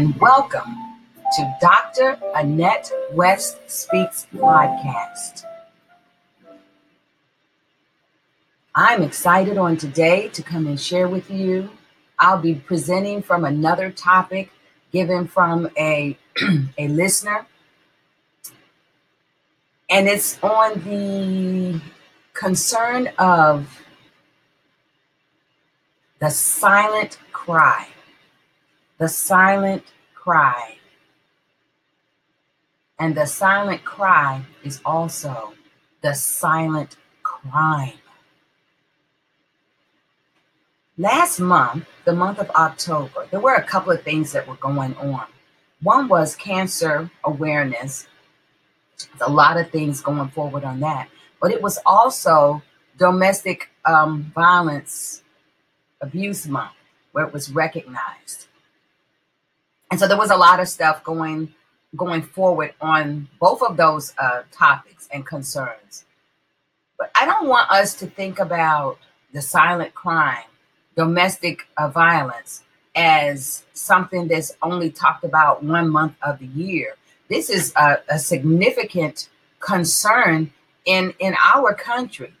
and welcome to Dr. Annette West Speaks podcast. I'm excited on today to come and share with you. I'll be presenting from another topic given from a, a listener, and it's on the concern of the silent cry the silent cry. And the silent cry is also the silent crime. Last month, the month of October, there were a couple of things that were going on. One was cancer awareness. There's a lot of things going forward on that. But it was also domestic um, violence abuse month, where it was recognized and so there was a lot of stuff going going forward on both of those uh, topics and concerns. But I don't want us to think about the silent crime, domestic uh, violence, as something that's only talked about one month of the year. This is a, a significant concern in in our country.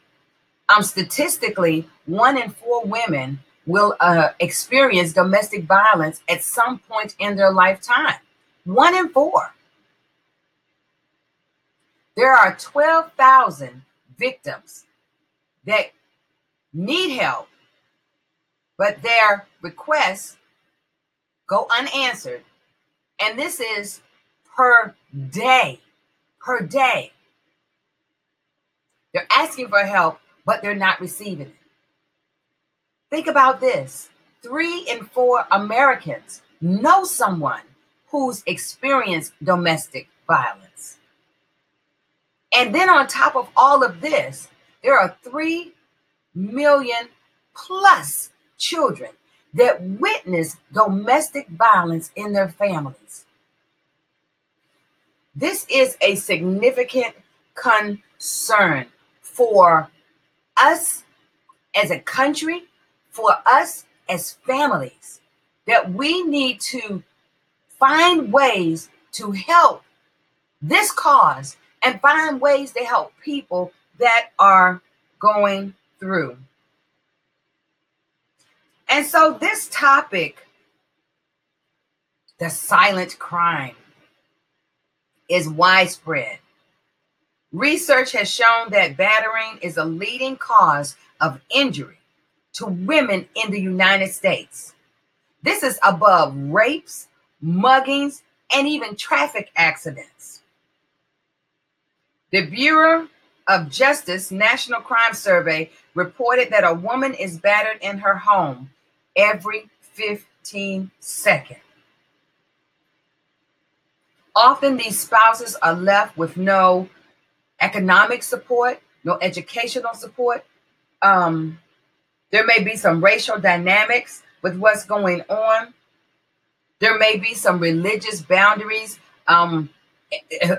Um, statistically, one in four women will uh, experience domestic violence at some point in their lifetime. One in four. There are 12,000 victims that need help, but their requests go unanswered. And this is per day. Per day. They're asking for help, but they're not receiving it. Think about this three in four Americans know someone who's experienced domestic violence. And then on top of all of this, there are 3 million plus children that witness domestic violence in their families. This is a significant concern for us as a country for us as families that we need to find ways to help this cause and find ways to help people that are going through. And so, this topic, the silent crime, is widespread. Research has shown that battering is a leading cause of injury to women in the United States. This is above rapes, muggings, and even traffic accidents. The Bureau of Justice National Crime Survey reported that a woman is battered in her home every 15 seconds. Often these spouses are left with no economic support, no educational support, um, there may be some racial dynamics with what's going on. There may be some religious boundaries um,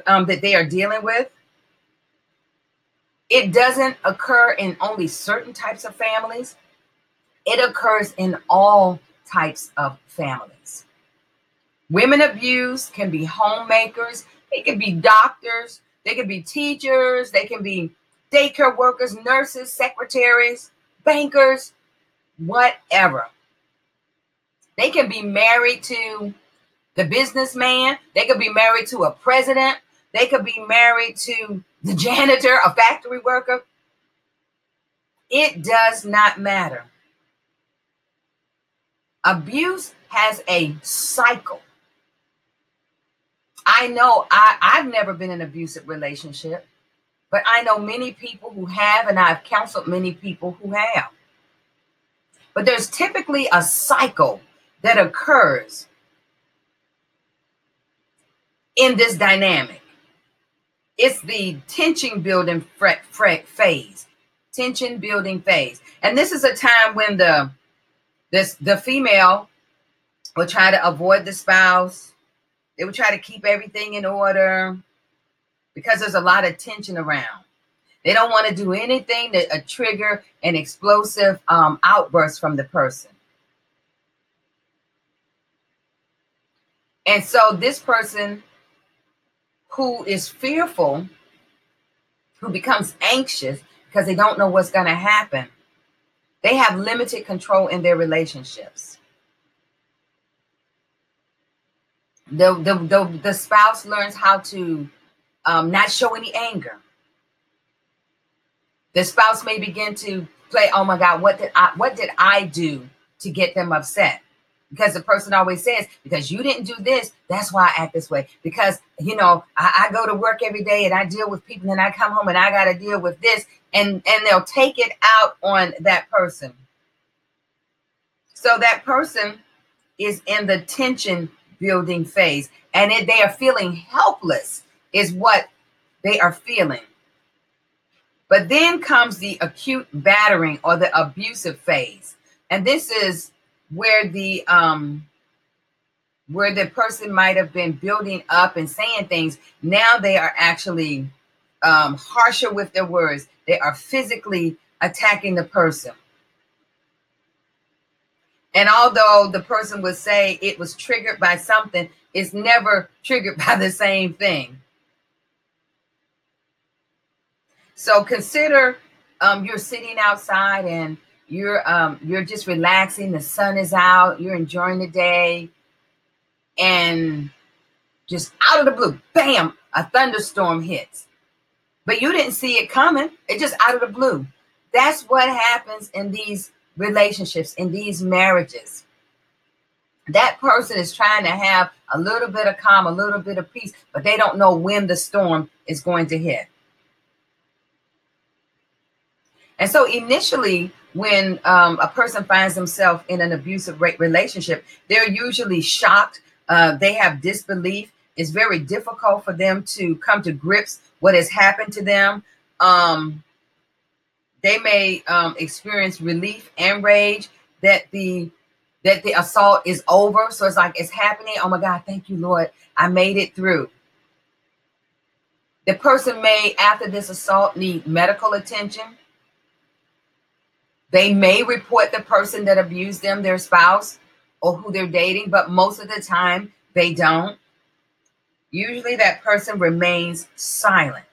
um, that they are dealing with. It doesn't occur in only certain types of families, it occurs in all types of families. Women abused can be homemakers, they can be doctors, they can be teachers, they can be daycare workers, nurses, secretaries bankers, whatever. They can be married to the businessman, they could be married to a president, they could be married to the janitor, a factory worker. It does not matter. Abuse has a cycle. I know I, I've never been in an abusive relationship. But I know many people who have, and I've counseled many people who have. But there's typically a cycle that occurs in this dynamic. It's the tension building fret, fret phase, tension building phase, and this is a time when the this the female will try to avoid the spouse. They will try to keep everything in order because there's a lot of tension around. They don't want to do anything to uh, trigger an explosive um, outburst from the person. And so this person who is fearful, who becomes anxious because they don't know what's going to happen, they have limited control in their relationships. The, the, the, the spouse learns how to um, not show any anger. The spouse may begin to play, oh my God, what did I what did I do to get them upset? Because the person always says, because you didn't do this, that's why I act this way. Because, you know, I, I go to work every day and I deal with people and I come home and I got to deal with this. And, and they'll take it out on that person. So that person is in the tension building phase and it, they are feeling helpless, is what they are feeling. But then comes the acute battering or the abusive phase. And this is where the um where the person might have been building up and saying things now they are actually um, harsher with their words they are physically attacking the person and although the person would say it was triggered by something it's never triggered by the same thing so consider um, you're sitting outside and you're um you're just relaxing the sun is out you're enjoying the day and just out of the blue bam a thunderstorm hits. But you didn't see it coming it just out of the blue. That's what happens in these relationships in these marriages. That person is trying to have a little bit of calm a little bit of peace but they don't know when the storm is going to hit and so initially when um, a person finds themselves in an abusive relationship, they're usually shocked. Uh, they have disbelief. It's very difficult for them to come to grips what has happened to them. Um, they may um, experience relief and rage that the that the assault is over. So it's like it's happening. Oh my God, thank you, Lord. I made it through. The person may, after this assault, need medical attention. They may report the person that abused them, their spouse, or who they're dating, but most of the time they don't. Usually that person remains silent.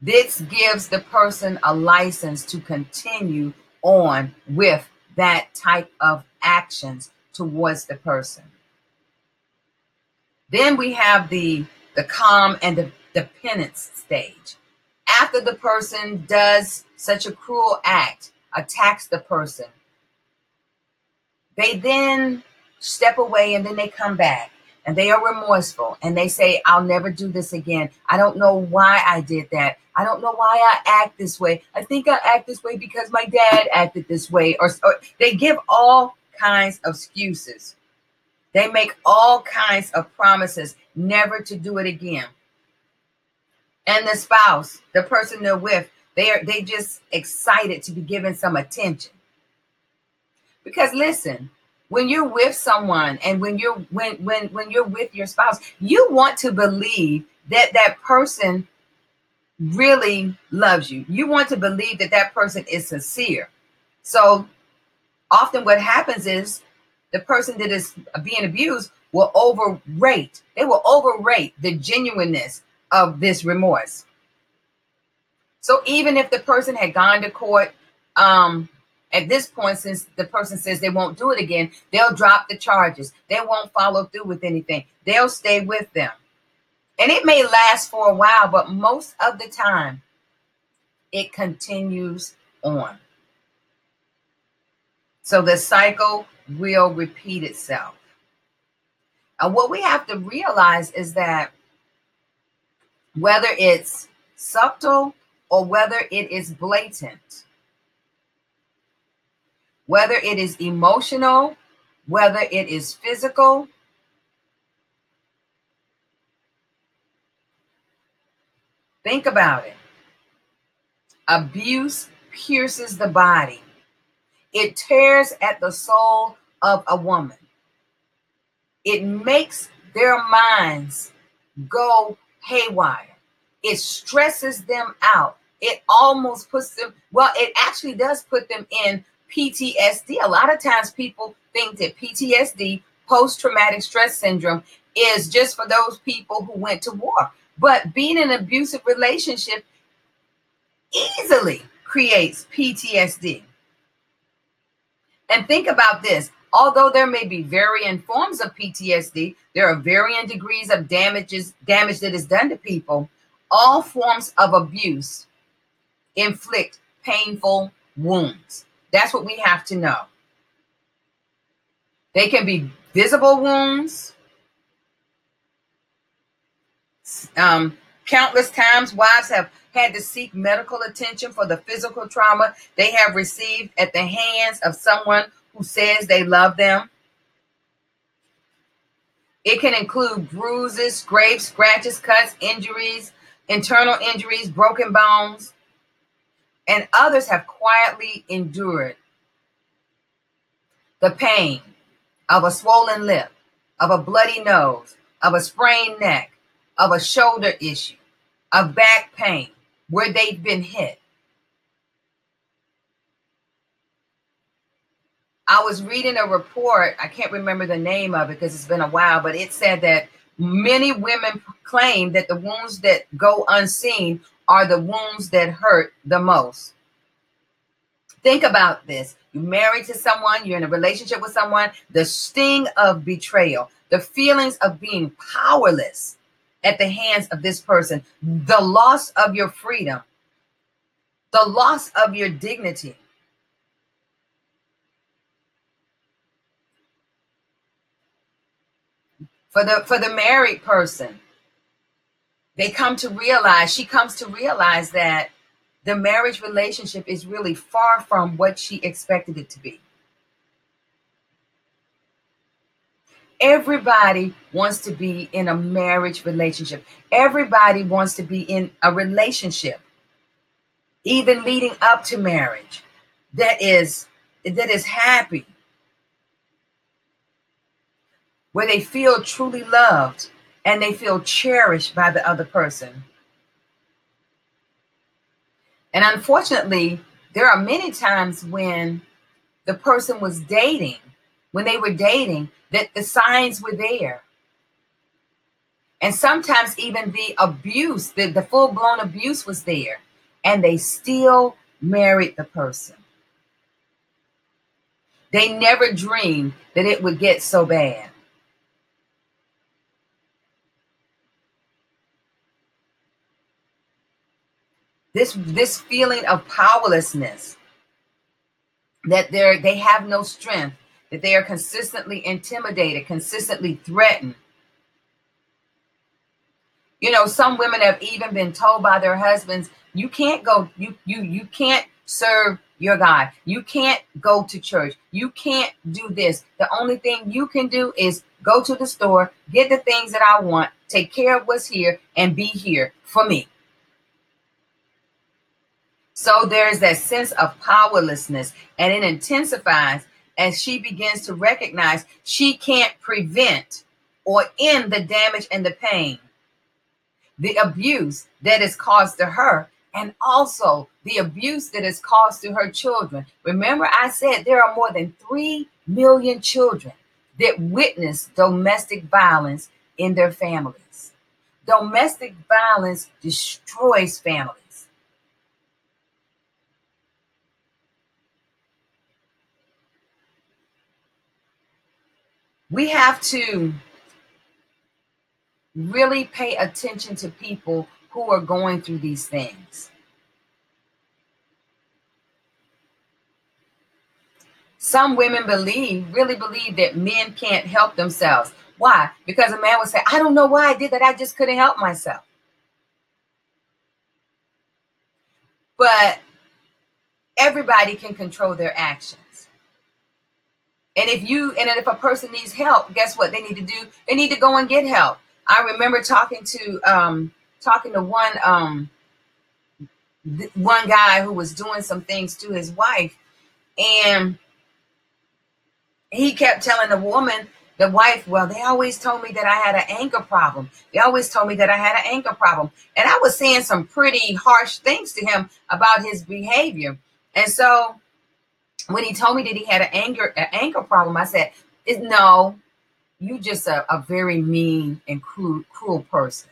This gives the person a license to continue on with that type of actions towards the person. Then we have the the calm and the, penance stage after the person does such a cruel act, attacks the person, they then step away and then they come back and they are remorseful and they say, I'll never do this again. I don't know why I did that. I don't know why I act this way. I think I act this way because my dad acted this way. Or, or they give all kinds of excuses. They make all kinds of promises never to do it again and the spouse, the person they're with, they are they just excited to be given some attention. Because listen, when you're with someone and when you're when when when you're with your spouse, you want to believe that that person really loves you. You want to believe that that person is sincere. So often what happens is the person that is being abused will overrate. They will overrate the genuineness of this remorse. So even if the person had gone to court, um, at this point, since the person says they won't do it again, they'll drop the charges. They won't follow through with anything. They'll stay with them. And it may last for a while, but most of the time, it continues on. So the cycle will repeat itself. And what we have to realize is that whether it's subtle or whether it is blatant, whether it is emotional, whether it is physical. Think about it. Abuse pierces the body, it tears at the soul of a woman, it makes their minds go haywire. It stresses them out. It almost puts them, well, it actually does put them in PTSD. A lot of times people think that PTSD, post traumatic stress syndrome, is just for those people who went to war. But being in an abusive relationship easily creates PTSD. And think about this although there may be varying forms of PTSD, there are varying degrees of damages, damage that is done to people. All forms of abuse inflict painful wounds. That's what we have to know. They can be visible wounds. Um, countless times, wives have had to seek medical attention for the physical trauma they have received at the hands of someone who says they love them. It can include bruises, scrapes, scratches, cuts, injuries, internal injuries, broken bones, and others have quietly endured the pain of a swollen lip, of a bloody nose, of a sprained neck, of a shoulder issue, of back pain where they've been hit. I was reading a report, I can't remember the name of it because it's been a while, but it said that many women claim that the wounds that go unseen are the wounds that hurt the most. Think about this. You're married to someone, you're in a relationship with someone, the sting of betrayal, the feelings of being powerless at the hands of this person, the loss of your freedom, the loss of your dignity. For the for the married person, they come to realize, she comes to realize that the marriage relationship is really far from what she expected it to be. Everybody wants to be in a marriage relationship. Everybody wants to be in a relationship, even leading up to marriage, that is that is happy, where they feel truly loved and they feel cherished by the other person. And unfortunately, there are many times when the person was dating, when they were dating, that the signs were there. And sometimes even the abuse, the, the full blown abuse was there, and they still married the person. They never dreamed that it would get so bad. This this feeling of powerlessness that they're they have no strength that they are consistently intimidated consistently threatened. You know some women have even been told by their husbands you can't go you you you can't serve your god. You can't go to church. You can't do this. The only thing you can do is go to the store get the things that i want take care of what's here and be here for me so there's that sense of powerlessness, and it intensifies as she begins to recognize she can't prevent or end the damage and the pain, the abuse that is caused to her, and also the abuse that is caused to her children. Remember, I said there are more than 3 million children that witness domestic violence in their families. Domestic violence destroys families. We have to really pay attention to people who are going through these things. Some women believe, really believe that men can't help themselves. Why? Because a man would say, I don't know why I did that. I just couldn't help myself. But everybody can control their actions. And if you and if a person needs help, guess what they need to do? They need to go and get help. I remember talking to um talking to one um th- one guy who was doing some things to his wife and he kept telling the woman the wife, well, they always told me that I had an anger problem. They always told me that I had an anger problem. And I was saying some pretty harsh things to him about his behavior. And so when he told me that he had an anger an anger problem, I said, "No, you just a, a very mean and cruel cruel person."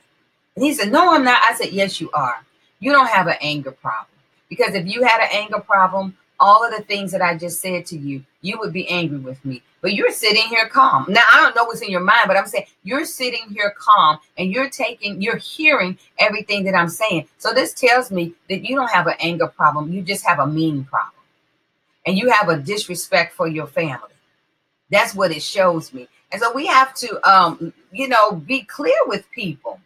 And he said, "No, I'm not." I said, "Yes, you are. You don't have an anger problem because if you had an anger problem, all of the things that I just said to you, you would be angry with me. But you're sitting here calm. Now, I don't know what's in your mind, but I'm saying you're sitting here calm and you're taking, you're hearing everything that I'm saying. So this tells me that you don't have an anger problem. You just have a mean problem. And you have a disrespect for your family. That's what it shows me. And so we have to, um, you know, be clear with people.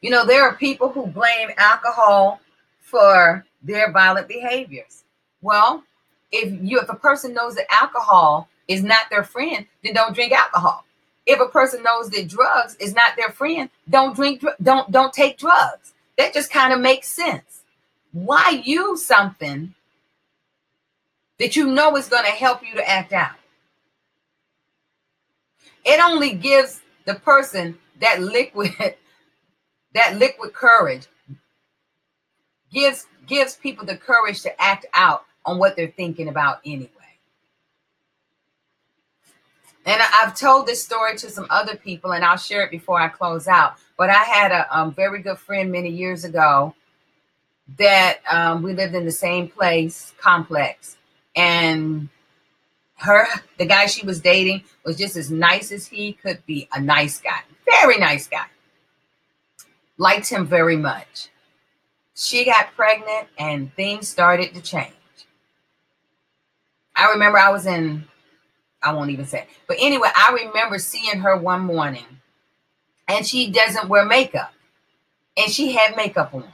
You know, there are people who blame alcohol for their violent behaviors. Well, if you if a person knows that alcohol is not their friend, then don't drink alcohol. If a person knows that drugs is not their friend, don't drink don't don't take drugs. That just kind of makes sense. Why use something that you know is going to help you to act out? It only gives the person that liquid that liquid courage gives gives people the courage to act out on what they're thinking about anyway. And I've told this story to some other people, and I'll share it before I close out. But I had a um, very good friend many years ago that um, we lived in the same place complex, and her the guy she was dating was just as nice as he could be. A nice guy. Very nice guy. Liked him very much. She got pregnant and things started to change. I remember I was in, I won't even say, but anyway, I remember seeing her one morning and she doesn't wear makeup. And she had makeup on.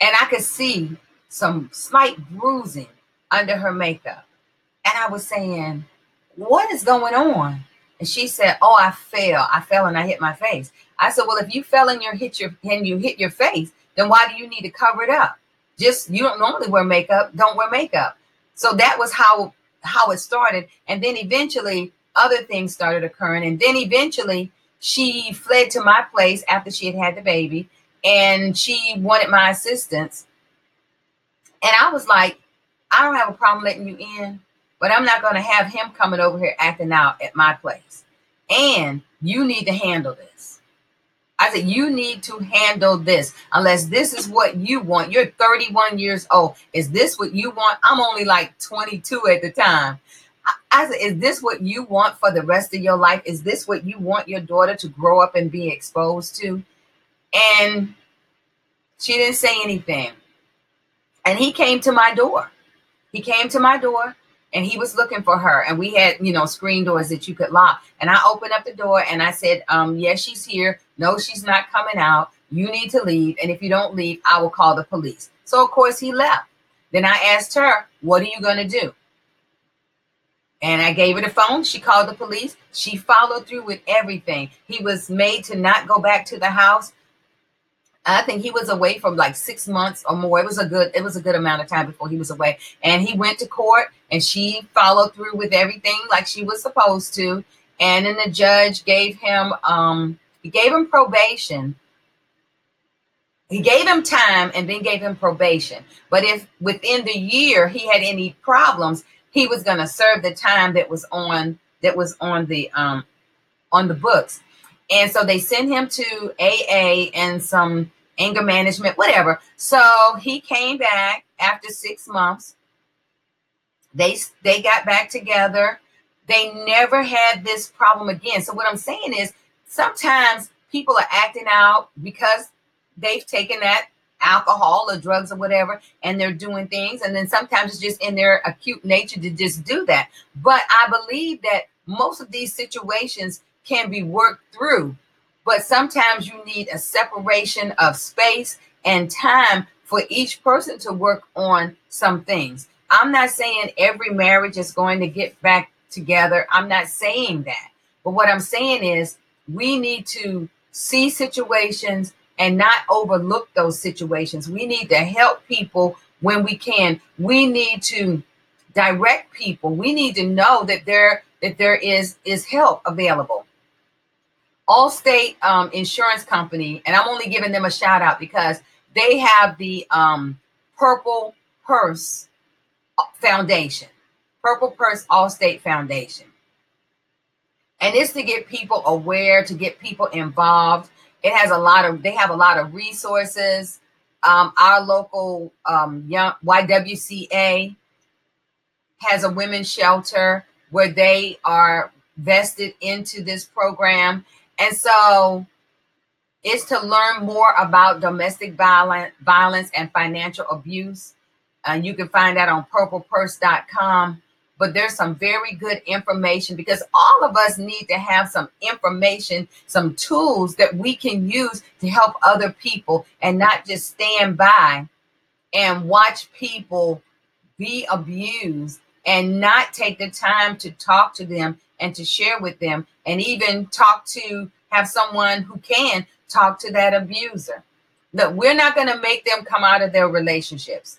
And I could see some slight bruising under her makeup. And I was saying, What is going on? And she said, Oh, I fell. I fell and I hit my face. I said, Well, if you fell and you hit your and you hit your face, then why do you need to cover it up? Just you don't normally wear makeup, don't wear makeup. So that was how how it started. And then eventually other things started occurring. And then eventually she fled to my place after she had had the baby and she wanted my assistance. And I was like, I don't have a problem letting you in, but I'm not going to have him coming over here acting out at my place. And you need to handle this. I said, you need to handle this unless this is what you want. You're 31 years old. Is this what you want? I'm only like 22 at the time. I said, is this what you want for the rest of your life? Is this what you want your daughter to grow up and be exposed to? And she didn't say anything. And he came to my door. He came to my door and he was looking for her and we had you know screen doors that you could lock. And i opened up the door and i said um yes she's here. No she's not coming out. You need to leave and if you don't leave i will call the police. So of course he left. Then i asked her what are you going to do? And i gave her the phone. She called the police. She followed through with everything. He was made to not go back to the house I think he was away from like six months or more. It was a good, it was a good amount of time before he was away. And he went to court and she followed through with everything like she was supposed to. And then the judge gave him um he gave him probation. He gave him time and then gave him probation. But if within the year he had any problems, he was going to serve the time that was on that was on the um on the books. And so they sent him to AA and some anger management, whatever. So he came back after six months. They they got back together. They never had this problem again. So what I'm saying is sometimes people are acting out because they've taken that alcohol or drugs or whatever and they're doing things and then sometimes it's just in their acute nature to just do that but i believe that most of these situations can be worked through but sometimes you need a separation of space and time for each person to work on some things. I'm not saying every marriage is going to get back together. I'm not saying that. But what I'm saying is we need to see situations and not overlook those situations. We need to help people when we can. We need to direct people. We need to know that there that there is is help available. Allstate um, Insurance Company, and I'm only giving them a shout out because they have the um, purple purse Foundation, Purple Purse Allstate Foundation. And it's to get people aware, to get people involved. It has a lot of, they have a lot of resources. Um, our local um, young YWCA has a women's shelter where they are vested into this program. And so it's to learn more about domestic violence, violence and financial abuse. Uh, you can find that on purplepurse.com. But there's some very good information because all of us need to have some information, some tools that we can use to help other people and not just stand by and watch people be abused and not take the time to talk to them and to share with them and even talk to have someone who can talk to that abuser. Look, we're not going to make them come out of their relationships.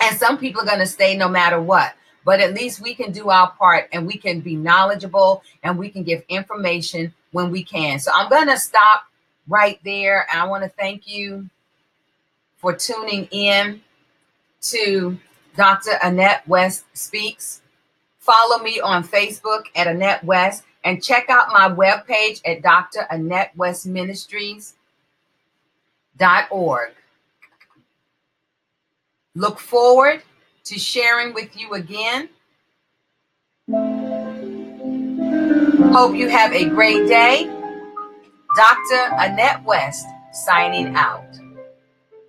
And some people are going to stay no matter what. But at least we can do our part and we can be knowledgeable and we can give information when we can. So I'm going to stop right there. I want to thank you for tuning in to Dr. Annette West Speaks. Follow me on Facebook at Annette West and check out my webpage at Dr. Annette West. Look forward to sharing with you again. Hope you have a great day. Dr. Annette West signing out.